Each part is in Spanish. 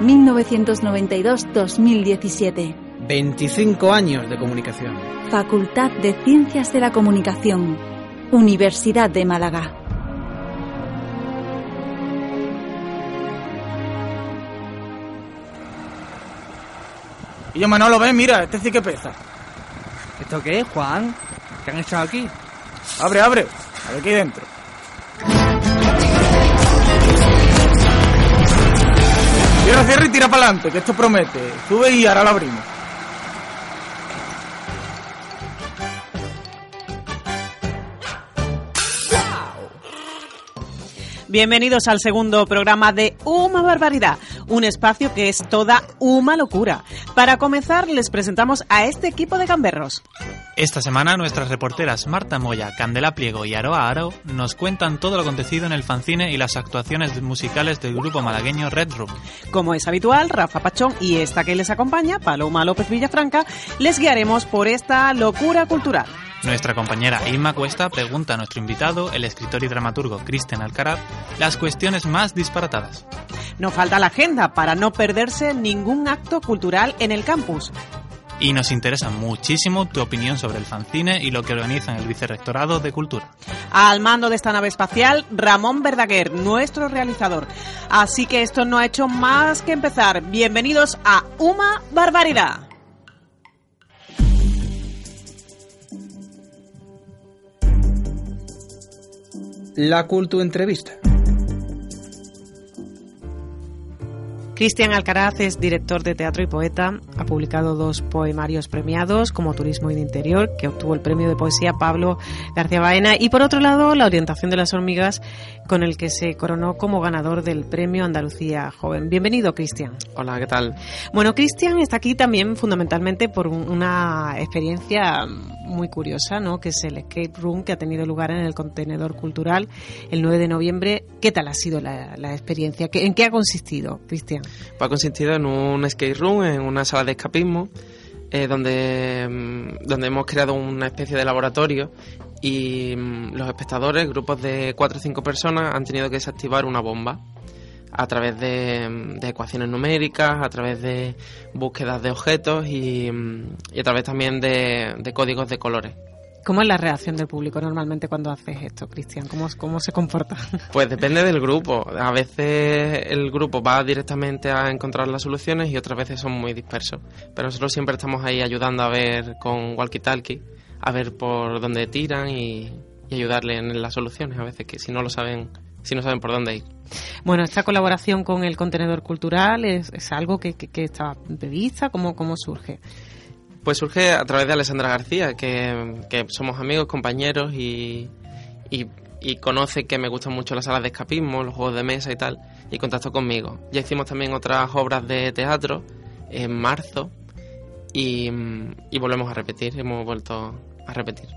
...1992-2017... 25 años de comunicación. Facultad de Ciencias de la Comunicación... ...Universidad de Málaga... Y yo, Manolo, ven, mira, este sí que pesa. ¿Esto qué es, Juan? ¿Qué han echado aquí? Abre, abre. A ver qué hay dentro. Cierra, cierra y tira para adelante, que esto promete. Sube y ahora lo abrimos. Bienvenidos al segundo programa de Uma Barbaridad, un espacio que es toda uma locura. Para comenzar, les presentamos a este equipo de gamberros. Esta semana nuestras reporteras Marta Moya, Candela Pliego y Aroa Aro nos cuentan todo lo acontecido en el fanzine y las actuaciones musicales del grupo malagueño Red Room. Como es habitual, Rafa Pachón y esta que les acompaña, Paloma López Villafranca, les guiaremos por esta locura cultural. Nuestra compañera Inma Cuesta pregunta a nuestro invitado, el escritor y dramaturgo Cristian Alcaraz, las cuestiones más disparatadas. No falta la agenda para no perderse ningún acto cultural en el campus. Y nos interesa muchísimo tu opinión sobre el fanzine y lo que organiza en el Vicerrectorado de Cultura. Al mando de esta nave espacial, Ramón Verdaguer, nuestro realizador. Así que esto no ha hecho más que empezar. Bienvenidos a Uma Barbaridad. La Cultu Entrevista. Cristian Alcaraz es director de teatro y poeta. Ha publicado dos poemarios premiados, como Turismo y de Interior, que obtuvo el premio de poesía Pablo García Baena, y por otro lado, La orientación de las hormigas, con el que se coronó como ganador del premio Andalucía Joven. Bienvenido, Cristian. Hola, ¿qué tal? Bueno, Cristian está aquí también fundamentalmente por un- una experiencia muy curiosa, ¿no? Que es el escape room que ha tenido lugar en el contenedor cultural el 9 de noviembre. ¿Qué tal ha sido la, la experiencia? ¿Qué- ¿En qué ha consistido, Cristian? Pues ha consistido en un skate room, en una sala de escapismo, eh, donde, mm, donde hemos creado una especie de laboratorio y mm, los espectadores, grupos de cuatro o cinco personas, han tenido que desactivar una bomba a través de, mm, ecuaciones numéricas, a través de búsquedas de objetos y, a través también de códigos de colores. ¿Cómo es la reacción del público normalmente cuando haces esto, Cristian? ¿Cómo, ¿Cómo se comporta? Pues depende del grupo. A veces el grupo va directamente a encontrar las soluciones y otras veces son muy dispersos. Pero nosotros siempre estamos ahí ayudando a ver con walkie-talkie, a ver por dónde tiran y, y ayudarle en las soluciones. A veces que si no lo saben, si no saben por dónde ir. Bueno, esta colaboración con el contenedor cultural es, es algo que, que, que está prevista. ¿Cómo, ¿Cómo surge? Pues surge a través de Alessandra García, que, que somos amigos, compañeros y, y, conoce que me gustan mucho las salas de escapismo, los juegos de mesa y tal, y contactó conmigo. Ya hicimos también otras obras de teatro en marzo y, y volvemos a repetir, hemos vuelto a repetir.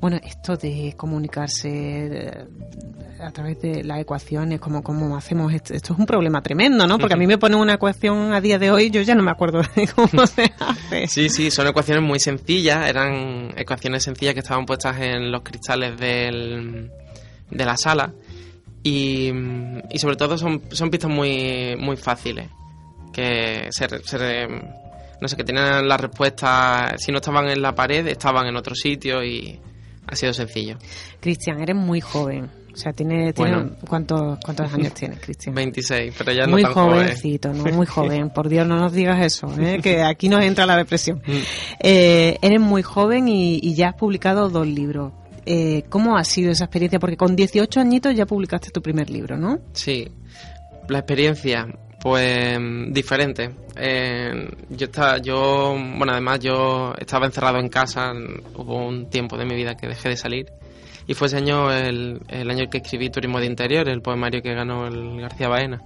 Bueno, esto de comunicarse eh, a través de las ecuaciones, como cómo hacemos esto, esto es un problema tremendo, ¿no? Porque a mí me ponen una ecuación a día de hoy, yo ya no me acuerdo de cómo se hace. Sí, sí, son ecuaciones muy sencillas, eran ecuaciones sencillas que estaban puestas en los cristales del, de la sala y, y sobre todo son, son pistas muy, muy fáciles, que se, se- no sé, que tenían la respuesta, si no estaban en la pared, estaban en otro sitio y ha sido sencillo. Cristian, eres muy joven. O sea, tiene, tiene Bueno. ¿cuántos, ¿cuántos años tienes, Cristian? 26, pero ya muy no tan joven. jovencito, ¿no? Muy joven. Por Dios, no nos digas eso, ¿eh? que aquí nos entra la depresión. Mm. Eh, eres muy joven y, y ya has publicado dos libros. Eh, ¿Cómo ha sido esa experiencia? Porque con 18 añitos ya publicaste tu primer libro, ¿no? Sí, la experiencia, pues diferente. Eh, yo estaba, yo, bueno, además yo estaba encerrado en casa, hubo un tiempo de mi vida que dejé de salir Y fue ese año el, el año que escribí Turismo de Interior, el poemario que ganó el García Baena.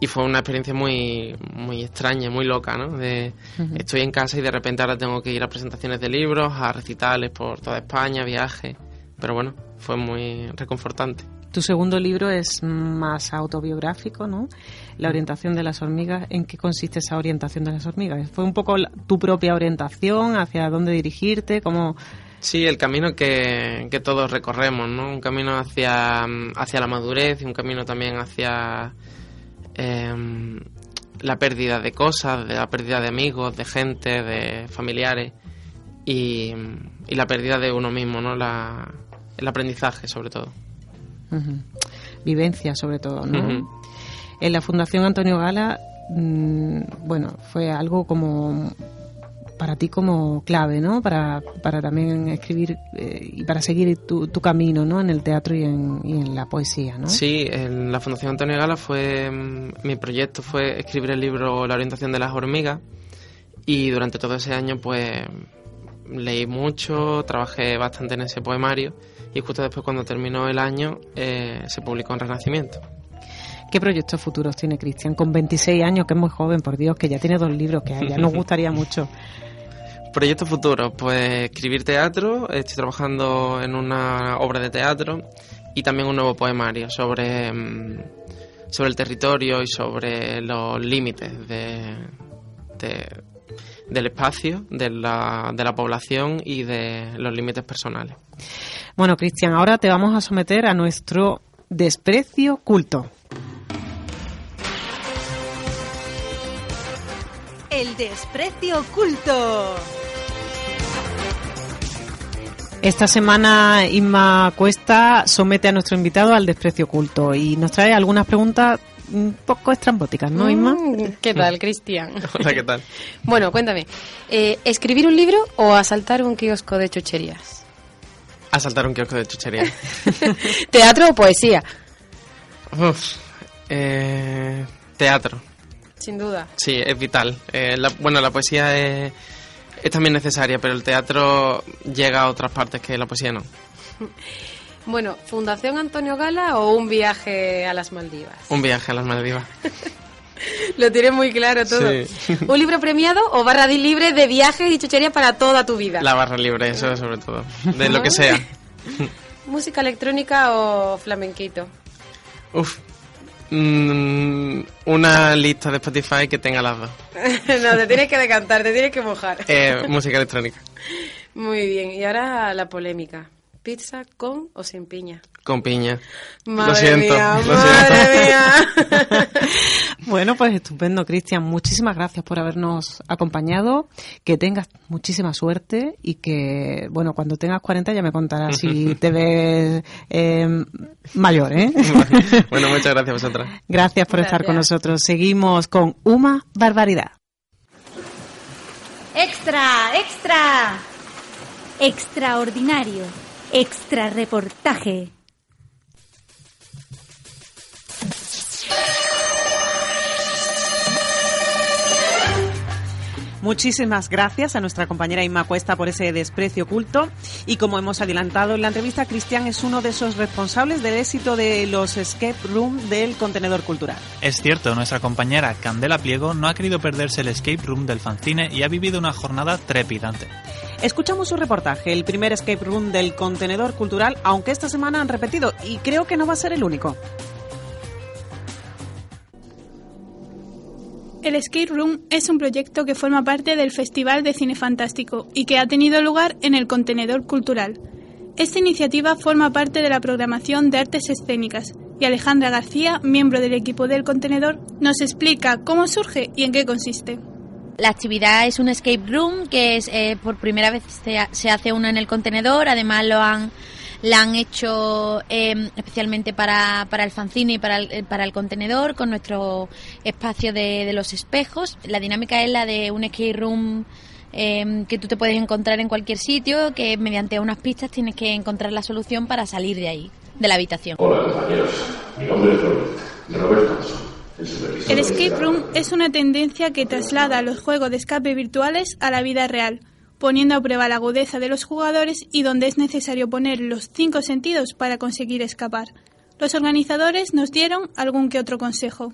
Y fue una experiencia muy, muy extraña, muy loca, ¿no? De, Estoy en casa y de repente ahora tengo que ir a presentaciones de libros, a recitales por toda España, viajes. Pero bueno, fue muy reconfortante. Tu segundo libro es más autobiográfico, ¿no? La orientación de las hormigas. ¿En qué consiste esa orientación de las hormigas? ¿Fue un poco tu propia orientación? ¿Hacia dónde dirigirte? ¿Cómo...? Sí, el camino que, que todos recorremos, ¿no? Un camino hacia, hacia la madurez y un camino también hacia em, la pérdida de cosas, de la pérdida de amigos, de gente, de familiares y, y la pérdida de uno mismo, ¿no? La, el aprendizaje, sobre todo. Vivencia, sobre todo, ¿no? En la Fundación Antonio Gala, mm, bueno, fue algo como para ti como clave, ¿no? Para, para también escribir eh, y para seguir tu, tu camino, ¿no? En el teatro y en, y en la poesía, ¿no? Sí, en la Fundación Antonio Gala fue mm, mi proyecto fue escribir el libro La orientación de las hormigas y durante todo ese año pues leí mucho, trabajé bastante en ese poemario y justo después cuando terminó el año eh, se publicó en Renacimiento. ¿Qué proyectos futuros tiene Cristian? Con 26 años, que es muy joven, por Dios, que ya tiene dos libros, que a ella nos gustaría mucho. Proyectos futuros, pues escribir teatro, estoy trabajando en una obra de teatro y también un nuevo poemario sobre, mm, sobre el territorio y sobre los límites de, de- del espacio, de la, de la población y de los límites personales. Bueno, Cristian, ahora te vamos a someter a nuestro desprecio culto. El desprecio oculto. Esta semana Inma Cuesta somete a nuestro invitado al desprecio culto y nos trae algunas preguntas un poco estrambóticas, ¿no, Inma? Mm, ¿Qué tal, Cristian? Hola, ¿qué tal? bueno, cuéntame, eh, ¿escribir un libro o asaltar un kiosco de chucherías? Asaltar un kiosco de chuchería. ¿Teatro o poesía? Uf, eh, teatro. Sin duda. Sí, es vital. Eh, la- bueno, la poesía es, es también necesaria, pero el teatro llega a otras partes que la poesía no. Bueno, ¿Fundación Antonio Gala o un viaje a las Maldivas? Un viaje a las Maldivas. Lo tienes muy claro todo. Sí. ¿Un libro premiado o barra de libre de viajes y chuchería para toda tu vida? La barra libre, eso sobre todo. De lo que sea. ¿Música electrónica o flamenquito? Uf. Mm, una lista de Spotify que tenga las dos. no, te tienes que decantar, te tienes que mojar. Eh, música electrónica. Muy bien, y ahora la polémica. ¿Pizza con o sin piña? Con piña. Madre lo siento, mía, lo madre siento. mía. Bueno, pues estupendo, Cristian. Muchísimas gracias por habernos acompañado. Que tengas muchísima suerte y que, bueno, cuando tengas 40 ya me contarás si te ves eh, mayor, ¿eh? bueno, muchas gracias a vosotras. Gracias por estar con nosotros. Seguimos con Uma Barbaridad. Extra, extra. Extraordinario. Extra reportaje. Muchísimas gracias a nuestra compañera Inma Cuesta por ese desprecio oculto. Y como hemos adelantado en la entrevista, Cristian es uno de esos responsables del éxito de los escape room del contenedor cultural. Es cierto, nuestra compañera Candela Pliego no ha querido perderse el escape room del fanzine y ha vivido una jornada trepidante. Escuchamos su reportaje, el primer escape room del contenedor cultural, aunque esta semana han repetido y creo que no va a ser el único. El Escape Room es un proyecto que forma parte del Festival de Cine Fantástico y que ha tenido lugar en el Contenedor Cultural. Esta iniciativa forma parte de la programación de artes escénicas y Alejandra García, miembro del equipo del Contenedor, nos explica cómo surge y en qué consiste. La actividad es un escape room que es eh, por primera vez se, ha- se hace uno en el contenedor. Además lo han la han hecho eh, especialmente para, para el fanzine y para el, eh, para el contenedor con nuestro espacio de, de los espejos. La dinámica es la de un escape room eh, que tú te puedes encontrar en cualquier sitio, que mediante unas pistas tienes que encontrar la solución para salir de ahí, de la habitación. Hola compañeros, mi nombre es Roberto, Robert Thompson, el escape room es una tendencia que traslada los juegos de escape virtuales a la vida real, poniendo a prueba la agudeza de los jugadores y donde es necesario poner los cinco sentidos para conseguir escapar. Los organizadores nos dieron algún que otro consejo.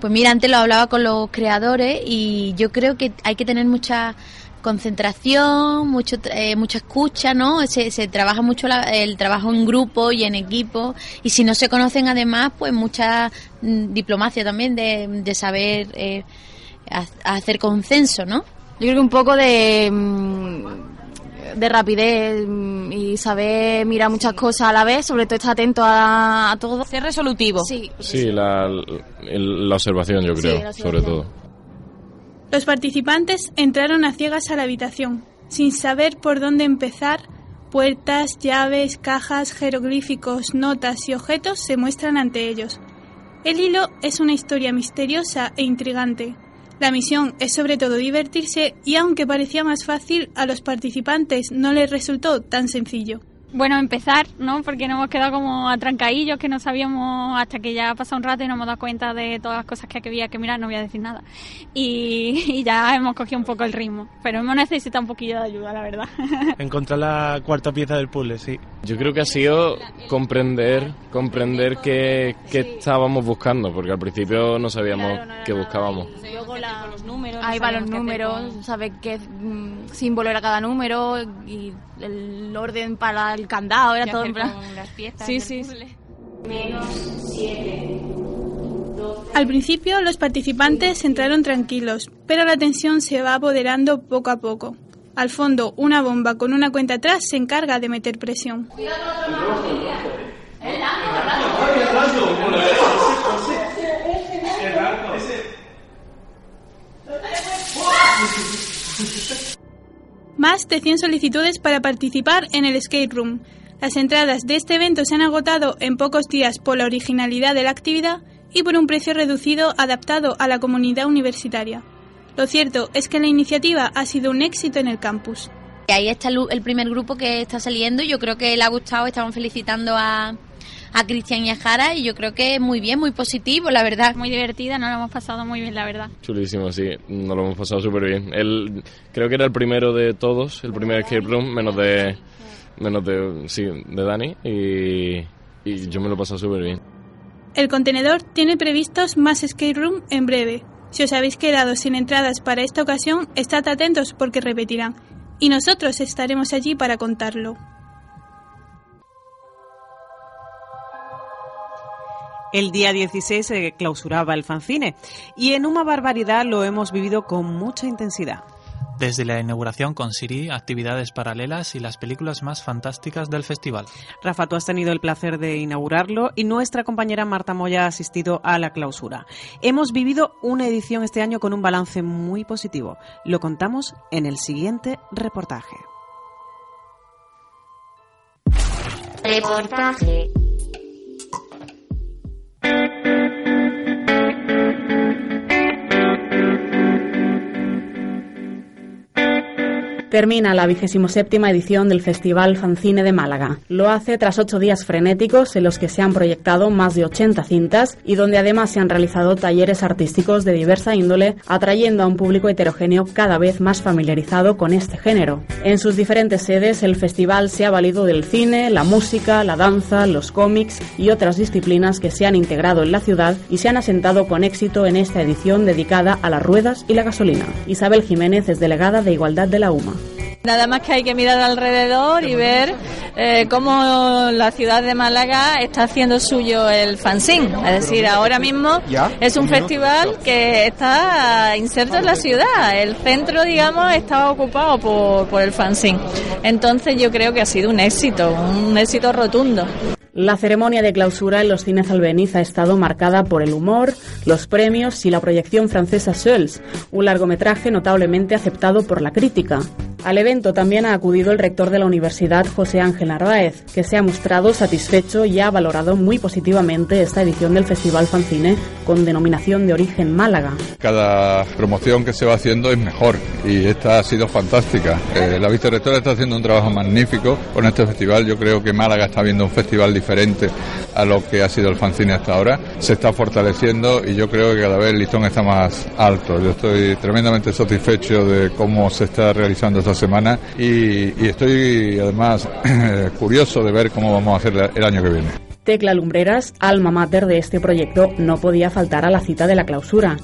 Pues mira, antes lo hablaba con los creadores y yo creo que hay que tener mucha concentración, mucho, eh, mucha escucha, ¿no? Se, se trabaja mucho la- el trabajo en grupo y en equipo y si no se conocen además, pues mucha mm, diplomacia también de, de saber eh, ha- hacer consenso, ¿no? Yo creo que un poco de, mm, de rapidez mm, y saber mirar muchas cosas a la vez, sobre todo estar atento a, a todo. Ser resolutivo. Sí. Sí, la, el- la observación, yo Sí, creo, sobre todo. Los participantes entraron a ciegas a la habitación, sin saber por dónde empezar. Puertas, llaves, cajas, jeroglíficos, notas y objetos se muestran ante ellos. El hilo es una historia misteriosa e intrigante. La misión es sobre todo divertirse y aunque parecía más fácil, a los participantes no les resultó tan sencillo. Bueno, empezar, ¿no? Porque nos hemos quedado como atrancadillos que no sabíamos hasta que ya ha pasado un rato y nos hemos dado cuenta de todas las cosas que había que mirar, no voy a decir nada. Y, y ya hemos cogido un poco el ritmo, pero hemos necesitado un poquillo de ayuda, la verdad. Encontrar la cuarta pieza del puzzle, sí. Yo creo que ha sido comprender, comprender qué, qué estábamos buscando, porque al principio no sabíamos qué buscábamos. Luego los números. Ahí van los números, saber qué mm, símbolo era cada número y el orden para el candado, era ¿Qué todo en plan. las piezas Sí, sí. puzzle? Al principio los participantes entraron tranquilos, pero la tensión se va apoderando poco a poco. Al fondo, una bomba con una cuenta atrás se encarga de meter presión. Más de 100 solicitudes para participar en el Skate Room. Las entradas de este evento se han agotado en pocos días por la originalidad de la actividad y por un precio reducido adaptado a la comunidad universitaria. Lo cierto es que la iniciativa ha sido un éxito en el campus. Ahí está el primer grupo que está saliendo. Yo creo que le ha gustado. Estaban felicitando a, a Cristian y a Jara. Y yo creo que muy bien, muy positivo, la verdad. Muy divertida, nos lo hemos pasado muy bien, la verdad. Chulísimo, sí, nos lo hemos pasado súper bien. Él creo que era el primero de todos, el primer escape room, menos de, menos de, sí, de Dani, y, y yo me lo he pasado súper bien. El contenedor tiene previstos más skate room en breve. Si os habéis quedado sin entradas para esta ocasión, estad atentos porque repetirán. Y nosotros estaremos allí para contarlo. El día 16 se clausuraba el fanzine y en una barbaridad lo hemos vivido con mucha intensidad. Desde la inauguración con Siri, actividades paralelas y las películas más fantásticas del festival. Rafa, tú has tenido el placer de inaugurarlo y nuestra compañera Marta Moya ha asistido a la clausura. Hemos vivido una edición este año con un balance muy positivo. Lo contamos en el siguiente reportaje. Reportaje. Termina la vigésimo séptima edición del Festival Fanzine de Málaga. Lo hace tras ocho días frenéticos en los que se han proyectado más de 80 cintas y donde además se han realizado talleres artísticos de diversa índole, atrayendo a un público heterogéneo cada vez más familiarizado con este género. En sus diferentes sedes, el festival se ha valido del cine, la música, la danza, los cómics y otras disciplinas que se han integrado en la ciudad y se han asentado con éxito en esta edición dedicada a las ruedas y la gasolina. Isabel Jiménez es delegada de Igualdad de la UMA. Nada más que hay que mirar alrededor y ver eh, cómo la ciudad de Málaga está haciendo suyo el fanzine. Es decir, ahora mismo es un festival que está inserto en la ciudad. El centro, digamos, está ocupado por, por el fanzine. Entonces yo creo que ha sido un éxito, un éxito rotundo. La ceremonia de clausura en los cines Albeniz ha estado marcada por el humor, los premios y la proyección francesa Seuls, un largometraje notablemente aceptado por la crítica. Al evento también ha acudido el rector de la universidad, José Ángel Narváez, que se ha mostrado satisfecho y ha valorado muy positivamente esta edición del Festival Fanzine con denominación de origen Málaga. Cada promoción que se va haciendo es mejor y esta ha sido fantástica. Eh, la vicerrectora está haciendo un trabajo magnífico con este festival. Yo creo que Málaga está viendo un festival diferente a lo que ha sido el fanzine hasta ahora. Se está fortaleciendo y yo creo que cada vez el listón está más alto. Yo estoy tremendamente satisfecho de cómo se está realizando esta semana y, y estoy además curioso de ver cómo vamos a hacer el año que viene. Tecla Lumbreras, alma mater de este proyecto, no podía faltar a la cita de la clausura.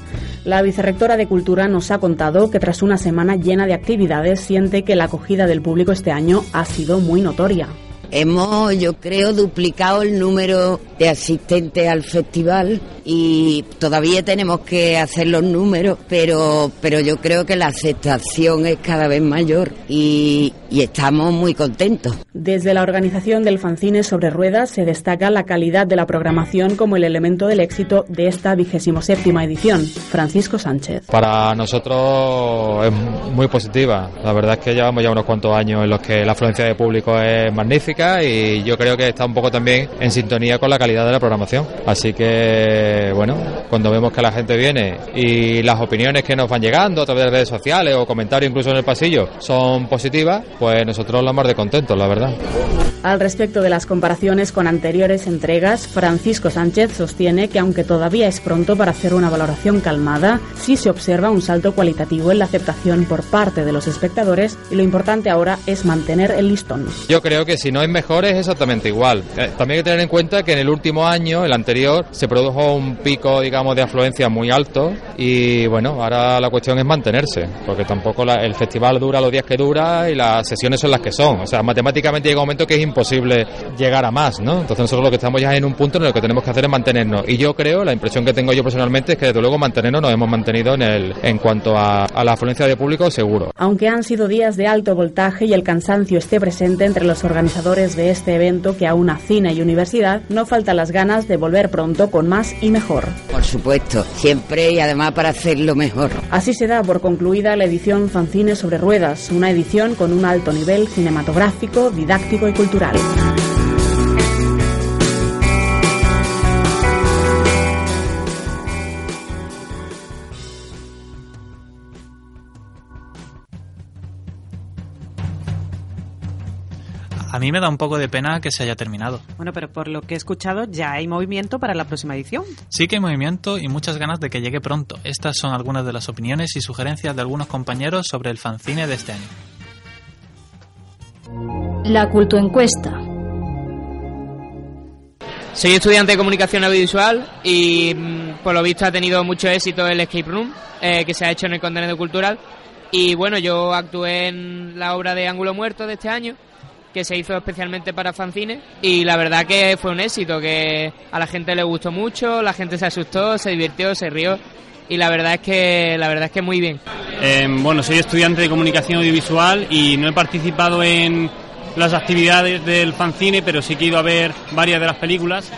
La vicerrectora de Cultura nos ha contado que tras una semana llena de actividades siente que la acogida del público este año ha sido muy notoria. Hemos, yo creo, duplicado el número de asistentes al festival y todavía tenemos que hacer los números, pero, pero yo creo que la aceptación es cada vez mayor y, y estamos muy contentos. Desde la organización del fanzine sobre ruedas se destaca la calidad de la programación como el elemento del éxito de esta vigésimo séptima edición. Francisco Sánchez. Para nosotros es muy positiva. La verdad es que llevamos ya unos cuantos años en los que la afluencia de público es magnífica y yo creo que está un poco también en sintonía con la calidad de la programación. Así que, bueno, cuando vemos que la gente viene y las opiniones que nos van llegando a través de redes sociales o comentarios incluso en el pasillo son positivas, pues nosotros la más de contentos, la verdad. Al respecto de las comparaciones con anteriores entregas, Francisco Sánchez sostiene que aunque todavía es pronto para hacer una valoración calmada, sí se observa un salto cualitativo en la aceptación por parte de los espectadores y lo importante ahora es mantener el listón. Yo creo que si no es mejor es exactamente igual. Eh, también hay que tener en cuenta que en el último año, el anterior, se produjo un pico, digamos, de afluencia muy alto y bueno, ahora la cuestión es mantenerse, porque tampoco la- el festival dura los días que dura y las sesiones son las que son. O sea, matemáticamente llega un momento que es imposible llegar a más, ¿no? Entonces nosotros lo que estamos ya es en un punto en el que tenemos que hacer es mantenernos. Y yo creo, la impresión que tengo yo personalmente es que desde luego mantenernos nos hemos mantenido en, el, en cuanto a, a la afluencia de público seguro. Aunque han sido días de alto voltaje y el cansancio esté presente entre los organizadores de este evento que aúna cine y universidad, no faltan las ganas de volver pronto con más y mejor. Por supuesto, siempre y además para hacerlo mejor. Así se da por concluida la edición Fanzine sobre Ruedas, una edición con un alto nivel cinematográfico, didáctico y cultural. A mí me da un poco de pena que se haya terminado. Bueno, pero por lo que he escuchado ya hay movimiento para la próxima edición. Sí que hay movimiento y muchas ganas de que llegue pronto. Estas son algunas de las opiniones y sugerencias de algunos compañeros sobre el fanzine de este año. La cultoencuesta. Soy estudiante de comunicación audiovisual y mm, por lo visto ha tenido mucho éxito el escape room eh, que se ha hecho en el contenedor cultural y bueno yo actué en la obra de Ángulo Muerto de este año que se hizo especialmente para fanzines y la verdad que fue un éxito que a la gente le gustó mucho la gente se asustó se divirtió se rió y la verdad es que la verdad es que muy bien Eh, bueno, soy estudiante de comunicación audiovisual y no he participado en las actividades del fanzine, pero sí que he ido a ver varias de las películas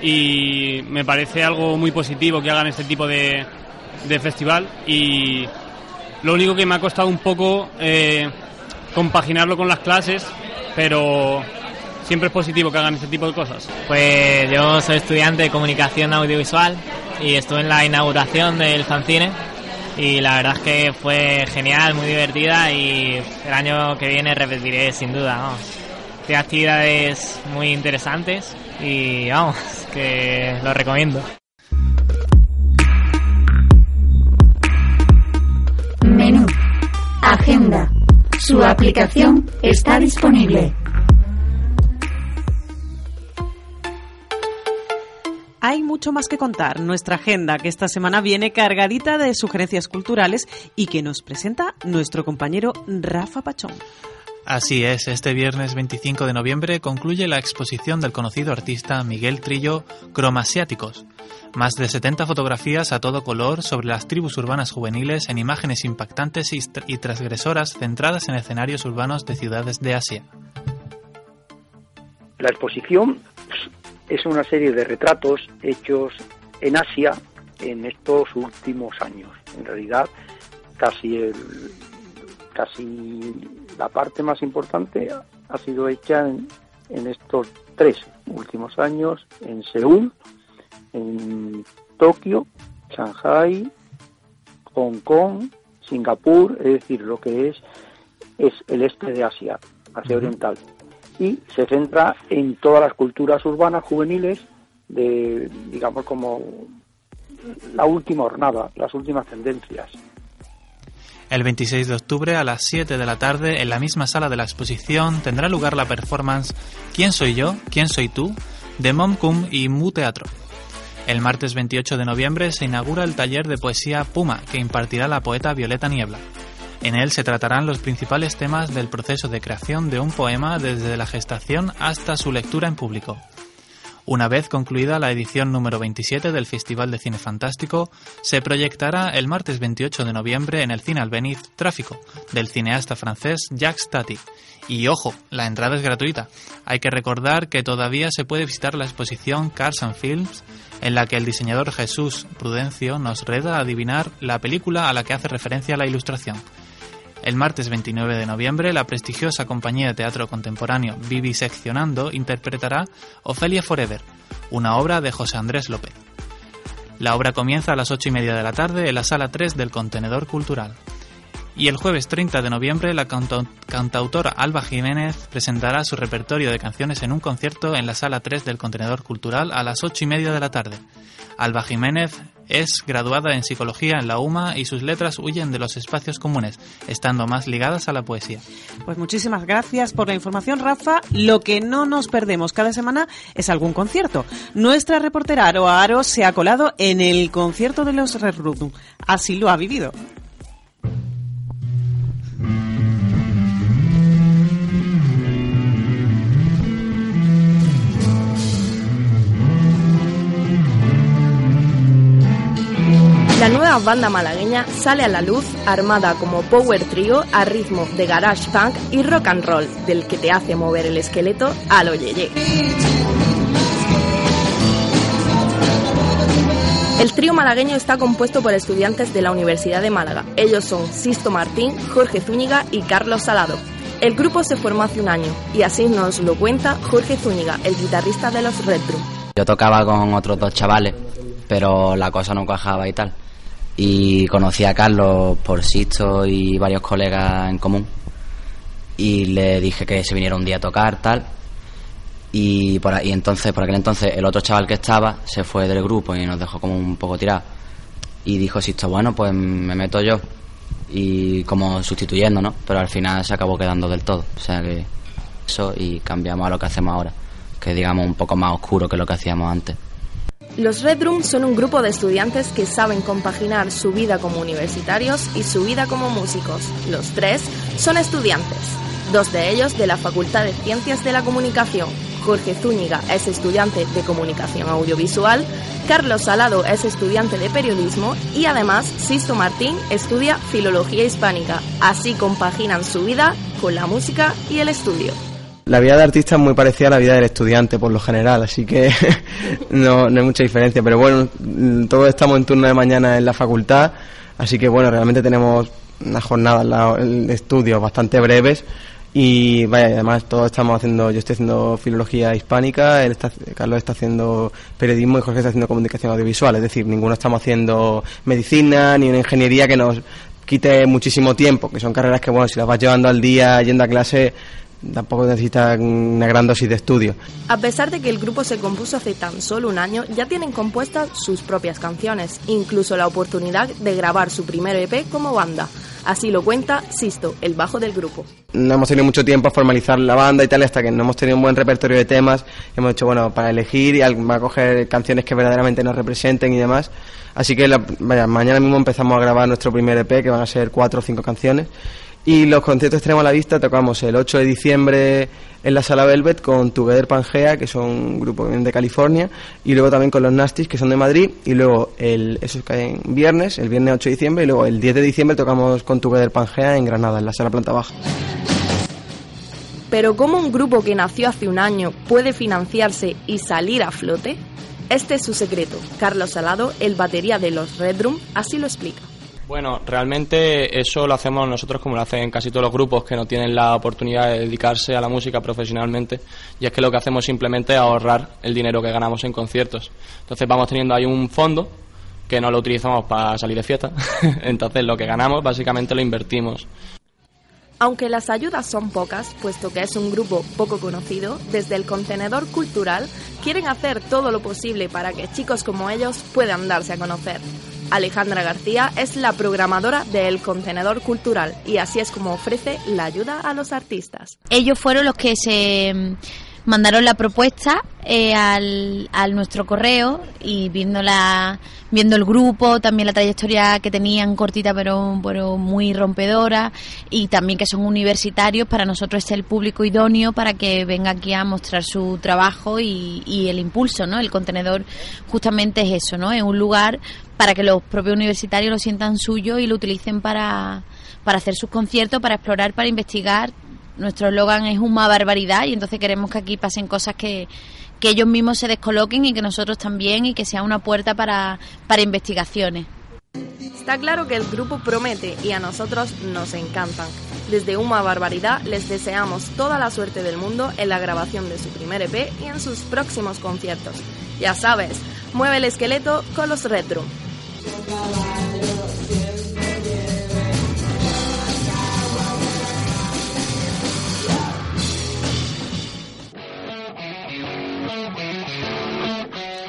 y me parece algo muy positivo que hagan este tipo de, festival y lo único que me ha costado un poco eh, compaginarlo con las clases, pero siempre es positivo que hagan este tipo de cosas. Pues yo soy estudiante de comunicación audiovisual y estuve en la inauguración del fanzine y la verdad es que fue genial, muy divertida y el año que viene repetiré sin duda, vamos. Actividades muy interesantes y vamos, que lo recomiendo. Menú. Agenda. Su aplicación está disponible. Hay mucho más que contar. Nuestra agenda, que esta semana viene cargadita de sugerencias culturales y que nos presenta nuestro compañero Rafa Pachón. Así es, este viernes 25 de noviembre concluye la exposición del conocido artista Miguel Trillo Cromasiáticos. Más de 70 fotografías a todo color sobre las tribus urbanas juveniles en imágenes impactantes y tr- y transgresoras centradas en escenarios urbanos de ciudades de Asia. La exposición es una serie de retratos hechos en Asia en estos últimos años. En realidad, casi el, casi la parte más importante ha sido hecha en, en estos tres últimos años en Seúl, en Tokio, Shanghai, Hong Kong, Singapur, es decir, lo que es es el este de Asia, Asia. Oriental. Y se centra en todas las culturas urbanas juveniles de, digamos, como la última jornada, las últimas tendencias. El 26 de octubre a las 7 de la tarde, en la misma sala de la exposición, tendrá lugar la performance ¿Quién soy yo? ¿Quién soy tú? de Momcum y Mu Teatro. El martes 28 de noviembre se inaugura el taller de poesía Puma que impartirá la poeta Violeta Niebla. En él se tratarán los principales temas del proceso de creación de un poema desde la gestación hasta su lectura en público. Una vez concluida la edición número 27 del Festival de Cine Fantástico, se proyectará el martes 28 de noviembre en el Cine Albeniz Tráfico, del cineasta francés Jacques Tati. Y ojo, la entrada es gratuita. Hay que recordar que todavía se puede visitar la exposición Cars Films, en la que el diseñador Jesús Prudencio nos reda adivinar la película a la que hace referencia la ilustración. El martes 29 de noviembre, la prestigiosa compañía de teatro contemporáneo Viviseccionando interpretará Ofelia Forever, una obra de José Andrés López. La obra comienza a las 8 y media de la tarde en la sala 3 del Contenedor Cultural. Y el jueves 30 de noviembre, la cantautora Alba Jiménez presentará su repertorio de canciones en un concierto en la sala 3 del Contenedor Cultural a las 8 y media de la tarde. Alba Jiménez es graduada en psicología en la UMA y sus letras huyen de los espacios comunes, estando más ligadas a la poesía. Pues muchísimas gracias por la información, Rafa. Lo que no nos perdemos cada semana es algún concierto. Nuestra reportera Aro Aro se ha colado en el concierto de los Red. Así lo ha vivido. La nueva banda malagueña sale a la luz armada como power trio a ritmo de garage punk y rock and roll, del que te hace mover el esqueleto a lo yeye. El trío malagueño está compuesto por estudiantes de la Universidad de Málaga. Ellos son Sisto Martín, Jorge Zúñiga y Carlos Salado. El grupo se formó hace un año y así nos lo cuenta Jorge Zúñiga, el guitarrista de los Red Drum. Yo tocaba con otros dos chavales, pero la cosa no cuajaba y tal y conocí a Carlos por Sisto y varios colegas en común. Y le dije que se viniera un día a tocar tal. Y por ahí entonces por aquel entonces el otro chaval que estaba se fue del grupo y nos dejó como un poco tirado y dijo Sisto bueno pues me meto yo y como sustituyendo no pero al final se acabó quedando del todo. O sea que eso y cambiamos a lo que hacemos ahora que digamos un poco más oscuro que lo que hacíamos antes los Red Room son un grupo de estudiantes que saben compaginar su vida como universitarios y su vida como músicos. Los tres son estudiantes, dos de ellos de la Facultad de Ciencias de la Comunicación. Jorge Zúñiga es estudiante de Comunicación Audiovisual, Carlos Salado es estudiante de Periodismo y además Sisto Martín estudia Filología Hispánica. Así compaginan su vida con la música y el estudio. La vida de artista es muy parecida a la vida del estudiante, por lo general, así que no, hay mucha diferencia. Pero bueno, todos estamos en turno de mañana en la facultad, así que bueno, realmente tenemos unas jornadas de estudios bastante breves y vaya, además todos estamos haciendo, yo estoy haciendo filología hispánica, él está, Carlos está haciendo periodismo y Jorge está haciendo comunicación audiovisual, es decir, ninguno estamos haciendo medicina ni una ingeniería que nos quite muchísimo tiempo, que son carreras que bueno, si las vas llevando al día yendo a clase tampoco necesita una gran dosis de estudio. A pesar de que el grupo se compuso hace tan solo un año, ya tienen compuestas sus propias canciones, incluso la oportunidad de grabar su primer EP como banda. Así lo cuenta Sisto, el bajo del grupo. No hemos tenido mucho tiempo a formalizar la banda y tal, hasta que no hemos tenido un buen repertorio de temas. Hemos hecho, bueno, para elegir y va a coger canciones que verdaderamente nos representen y demás. Así que mañana mismo empezamos a grabar nuestro primer EP, que van a ser cuatro o cinco canciones. Y los conciertos tenemos a la vista, tocamos el 8 de diciembre en la Sala Velvet con Together Pangea, que son un grupo de California, y luego también con los Nastis, que son de Madrid, y luego el, eso cae en viernes, el viernes 8 de diciembre, y luego el 10 de diciembre tocamos con Together Pangea en Granada, en la Sala Planta Baja. Pero ¿cómo un grupo que nació hace un año puede financiarse y salir a flote? Este es su secreto. Carlos Salado, el batería de los Red Room, así lo explica. Bueno, realmente eso lo hacemos nosotros como lo hacen casi todos los grupos que no tienen la oportunidad de dedicarse a la música profesionalmente y es que lo que hacemos simplemente es ahorrar el dinero que ganamos en conciertos. Entonces vamos teniendo ahí un fondo que no lo utilizamos para salir de fiesta, entonces lo que ganamos básicamente lo invertimos. Aunque las ayudas son pocas, puesto que es un grupo poco conocido, desde el contenedor cultural quieren hacer todo lo posible para que chicos como ellos puedan darse a conocer. Alejandra García es la programadora del contenedor cultural y así es como ofrece la ayuda a los artistas. Ellos fueron los que se mandaron la propuesta eh, al, al, nuestro correo y viendo la viendo el grupo también la trayectoria que tenían cortita pero pero muy rompedora y también que son universitarios para nosotros es el público idóneo para que venga aquí a mostrar su trabajo y, y el impulso no el contenedor justamente es eso no es un lugar para que los propios universitarios lo sientan suyo y lo utilicen para para hacer sus conciertos, para explorar, para investigar, nuestro eslogan es una barbaridad y entonces queremos que aquí pasen cosas que, que ellos mismos se descoloquen y que nosotros también y que sea una puerta para, para investigaciones. Está claro que el grupo promete y a nosotros nos encantan. Desde Uma Barbaridad les deseamos toda la suerte del mundo en la grabación de su primer EP y en sus próximos conciertos. Ya sabes, mueve el esqueleto con los Red Drum.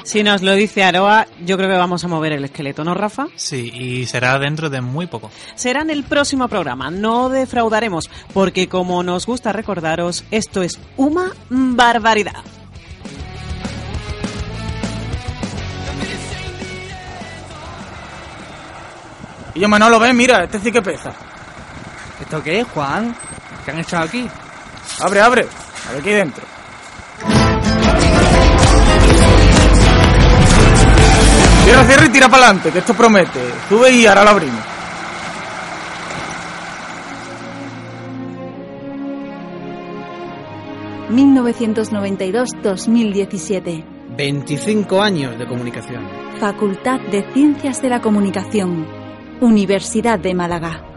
Si nos lo dice Aroa, yo creo que vamos a mover el esqueleto, ¿no, Rafa? Sí, y será dentro de muy poco. Será en el próximo programa, no defraudaremos, porque como nos gusta recordaros, esto es una barbaridad. Y yo, Manolo, ven, mira, este sí que pesa. ¿Esto qué es, Juan? ¿Qué han echado aquí? Abre, abre, a ver aquí dentro. Cierra, cierra y tira para adelante, que esto promete. Sube y ahora lo abrimos. ...1992-2017... 25 años de comunicación. Facultad de Ciencias de la Comunicación... Universidad de Málaga.